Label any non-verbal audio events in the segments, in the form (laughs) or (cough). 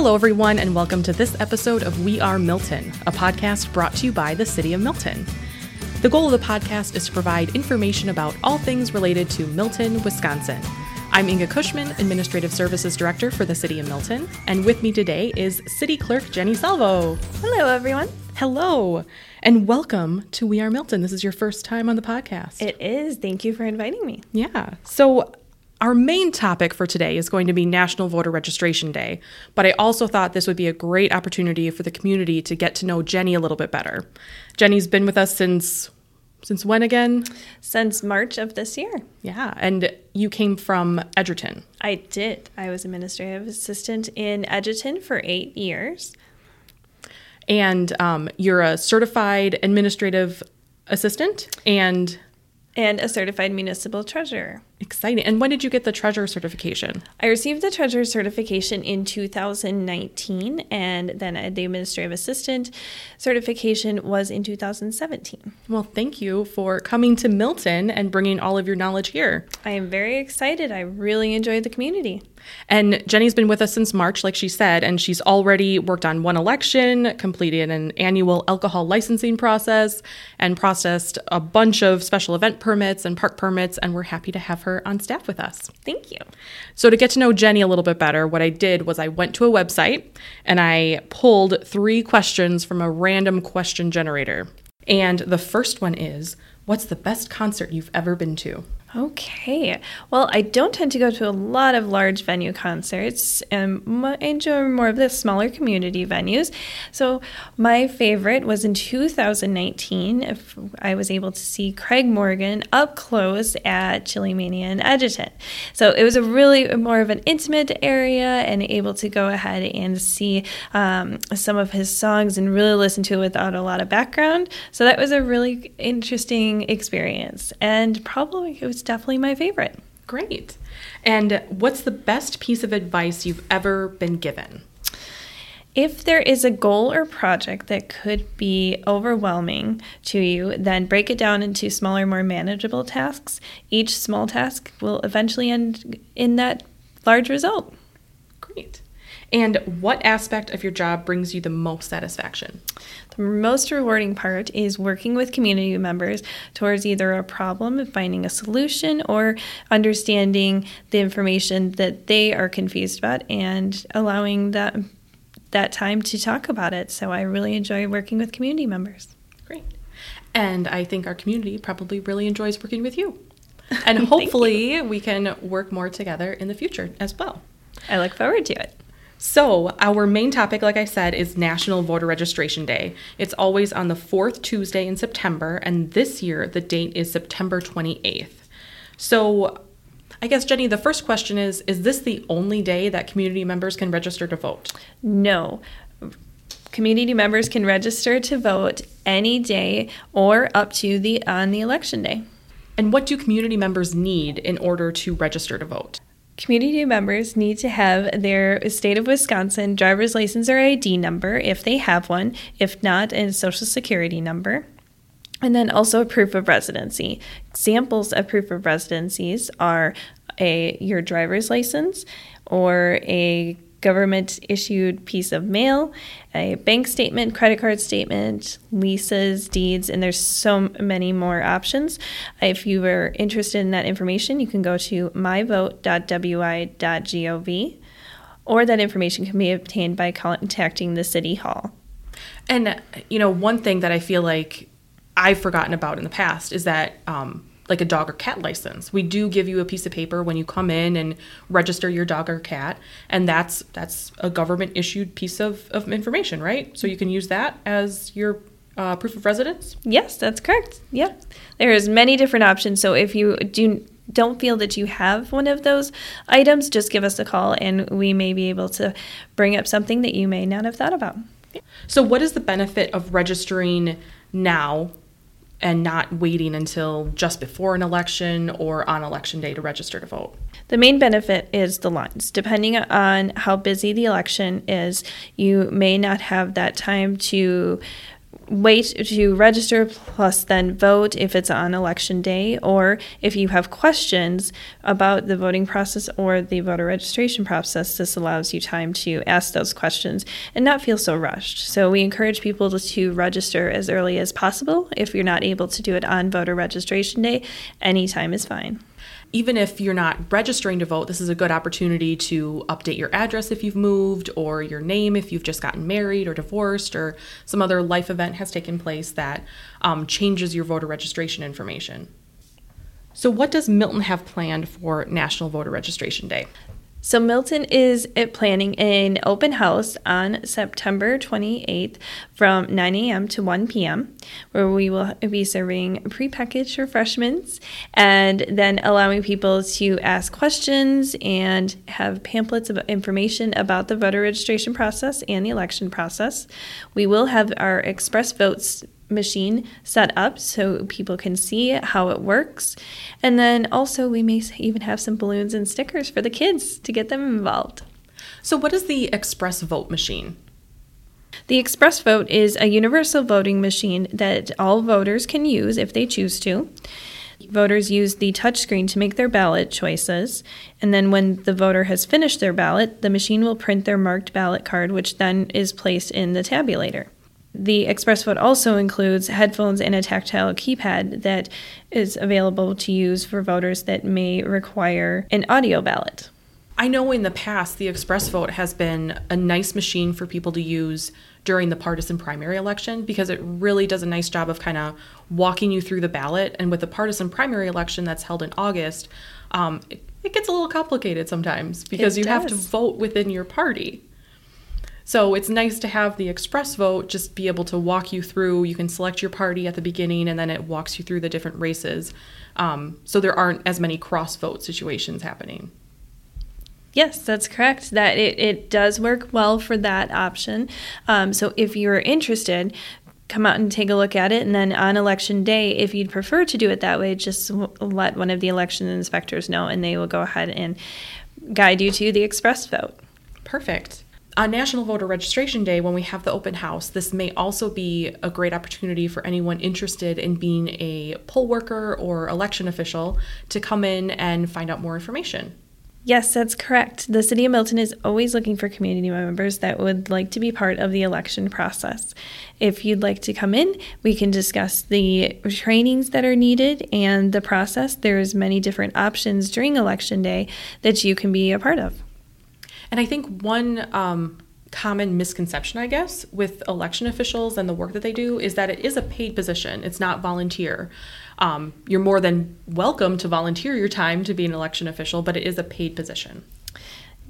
Hello, everyone, and welcome to this episode of We Are Milton, a podcast brought to you by the City of Milton. The goal of the podcast is to provide information about all things related to Milton, Wisconsin. I'm Inga Cushman, Administrative Services Director for the City of Milton, and with me today is City Clerk Jenny Salvo. Hello, everyone. Hello, and welcome to We Are Milton. This is your first time on the podcast. It is. Thank you for inviting me. Yeah. So, our main topic for today is going to be National Voter Registration Day, but I also thought this would be a great opportunity for the community to get to know Jenny a little bit better. Jenny's been with us since since when again? Since March of this year. Yeah, and you came from Edgerton. I did. I was administrative assistant in Edgerton for eight years. And um, you're a certified administrative assistant and and a certified municipal treasurer. Exciting. And when did you get the treasurer certification? I received the treasurer certification in 2019, and then the administrative assistant certification was in 2017. Well, thank you for coming to Milton and bringing all of your knowledge here. I am very excited. I really enjoy the community. And Jenny's been with us since March, like she said, and she's already worked on one election, completed an annual alcohol licensing process, and processed a bunch of special event permits and park permits, and we're happy to have her on staff with us. Thank you. So, to get to know Jenny a little bit better, what I did was I went to a website and I pulled three questions from a random question generator. And the first one is What's the best concert you've ever been to? Okay. Well, I don't tend to go to a lot of large venue concerts and I enjoy more of the smaller community venues. So, my favorite was in 2019. If I was able to see Craig Morgan up close at Chili Mania in Edgerton. So, it was a really more of an intimate area and able to go ahead and see um, some of his songs and really listen to it without a lot of background. So, that was a really interesting experience and probably it was definitely my favorite. Great. And what's the best piece of advice you've ever been given? If there is a goal or project that could be overwhelming to you, then break it down into smaller, more manageable tasks. Each small task will eventually end in that large result. Great. And what aspect of your job brings you the most satisfaction? The most rewarding part is working with community members towards either a problem, and finding a solution, or understanding the information that they are confused about and allowing that that time to talk about it. So I really enjoy working with community members. Great. And I think our community probably really enjoys working with you. (laughs) And hopefully we can work more together in the future as well. I look forward to it. So, our main topic, like I said, is National Voter Registration Day. It's always on the fourth Tuesday in September, and this year the date is September 28th. So, I guess, Jenny, the first question is Is this the only day that community members can register to vote? No. Community members can register to vote any day or up to the on the election day. And what do community members need in order to register to vote? Community members need to have their state of Wisconsin driver's license or ID number if they have one, if not, a social security number. And then also a proof of residency. Examples of proof of residencies are a your driver's license or a government issued piece of mail, a bank statement, credit card statement, leases, deeds, and there's so many more options. If you are interested in that information, you can go to myvote.wi.gov or that information can be obtained by contacting the city hall. And you know, one thing that I feel like I've forgotten about in the past is that um, like a dog or cat license. We do give you a piece of paper when you come in and register your dog or cat, and that's that's a government issued piece of, of information, right? So you can use that as your uh, proof of residence. Yes, that's correct. Yeah, there's many different options. So if you do don't feel that you have one of those items, just give us a call, and we may be able to bring up something that you may not have thought about. So, what is the benefit of registering now and not waiting until just before an election or on election day to register to vote. The main benefit is the lines. Depending on how busy the election is, you may not have that time to wait to register plus then vote if it's on election day or if you have questions about the voting process or the voter registration process this allows you time to ask those questions and not feel so rushed. So we encourage people to, to register as early as possible. If you're not able to do it on voter registration day any time is fine even if you're not registering to vote, this is a good opportunity to update your address if you've moved, or your name if you've just gotten married or divorced, or some other life event has taken place that um, changes your voter registration information. So, what does Milton have planned for National Voter Registration Day? So Milton is planning an open house on September 28th from 9 a.m. to 1 p.m., where we will be serving prepackaged refreshments and then allowing people to ask questions and have pamphlets of information about the voter registration process and the election process. We will have our express votes machine set up so people can see how it works. And then also, we may even have some balloons and stickers for the kids to get them involved. So, what is the Express Vote machine? The Express Vote is a universal voting machine that all voters can use if they choose to. Voters use the touchscreen to make their ballot choices, and then when the voter has finished their ballot, the machine will print their marked ballot card, which then is placed in the tabulator. The Express Vote also includes headphones and a tactile keypad that is available to use for voters that may require an audio ballot. I know in the past the Express Vote has been a nice machine for people to use during the partisan primary election because it really does a nice job of kind of walking you through the ballot. And with the partisan primary election that's held in August, um, it, it, gets a little complicated sometimes because it you does. have to vote within your party. So it's nice to have the express vote just be able to walk you through. You can select your party at the beginning and then it walks you through the different races. Um, so there aren't as many cross vote situations happening. Yes, that's correct. That it, it does work well for that option. Um, so if you're interested, come out and take a look at it. And then on election day, if you'd prefer to do it that way, just let one of the election inspectors know and they will go ahead and guide you to the express vote. Perfect on National Voter Registration Day, when we have the open house, this may also be a great opportunity for anyone interested in being a poll worker or election official to come in and find out more information. Yes, that's correct. The City of Milton is always looking for community members that would like to be part of the election process. If you'd like to come in, we can discuss the trainings that are needed and the process. There's many different options during election day that you can be a part of. And I think one um, common misconception, I guess, with election officials and the work that they do is that it is a paid position. It's not volunteer. Um, you're more than welcome to volunteer your time to be an election official, but it is a paid position.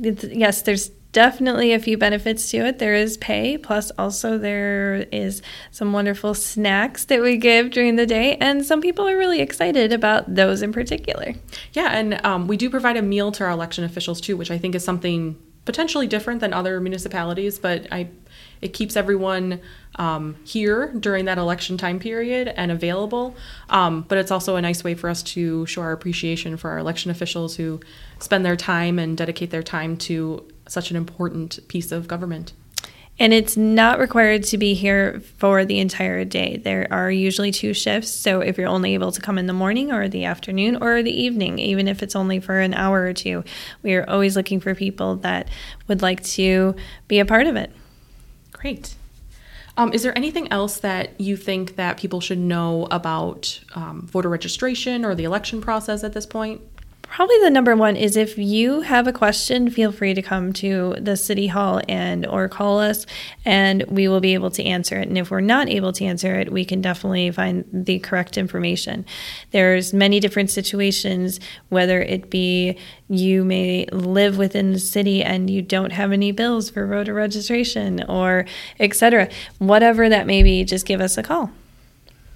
yes, there's definitely a few benefits to it. There is pay, plus also there is some wonderful snacks that we give during the day, and some people are really excited about those in particular. Yeah, and um, we do provide a meal to our election officials too, which I think is something potentially different than other municipalities, but I it keeps everyone um, here during that election time period and available. Um, but it's also a nice way for us to show our appreciation for our election officials who spend their time and dedicate their time to such an important piece of government. And it's not required to be here for the entire day. There are usually two shifts. So if you're only able to come in the morning or the afternoon or the evening, even if it's only for an hour or two, we are always looking for people that would like to be a part of it. Great. Um, is there anything else that you think that people should know about um, voter registration or the election process at this point? Probably the number one is if you have a question, feel free to come to the city hall and or call us and we will be able to answer it. And if we're not able to answer it, we can definitely find the correct information. There's many different situations, whether it be you may live within the city and you don't have any bills for voter registration or etc. Whatever that may be, just give us a call.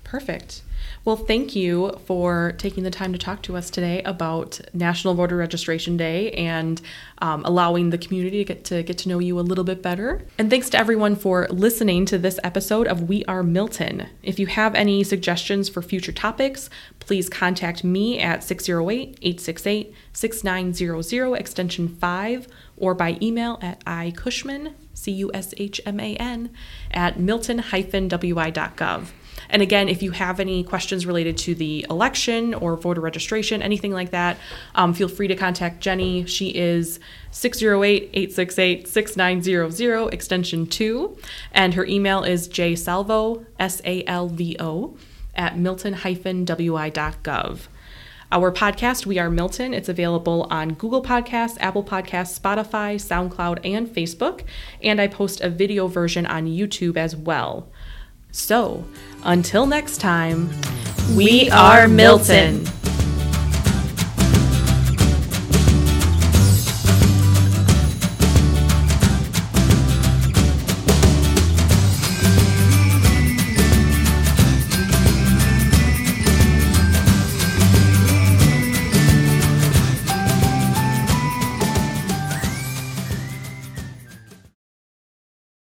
Perfect. Well, thank you for taking the time to talk to us today about National Voter Registration Day and um, allowing the community to get to get to know you a little bit better. And thanks to everyone for listening to this episode of We Are Milton. If you have any suggestions for future topics, please contact me at 608 868 6900 extension 5 or by email at icushman C-U-S-H-M-A-N, at milton-wi.gov. And again, if you have any questions related to the election or voter registration, anything like that, um, feel free to contact Jenny. She is 608 868 6900, extension 2. And her email is jsalvo, S A L V O, at milton-wi.gov. Our podcast, We Are Milton, it's available on Google Podcasts, Apple Podcasts, Spotify, SoundCloud, and Facebook. And I post a video version on YouTube as well. So, until next time, we are Milton.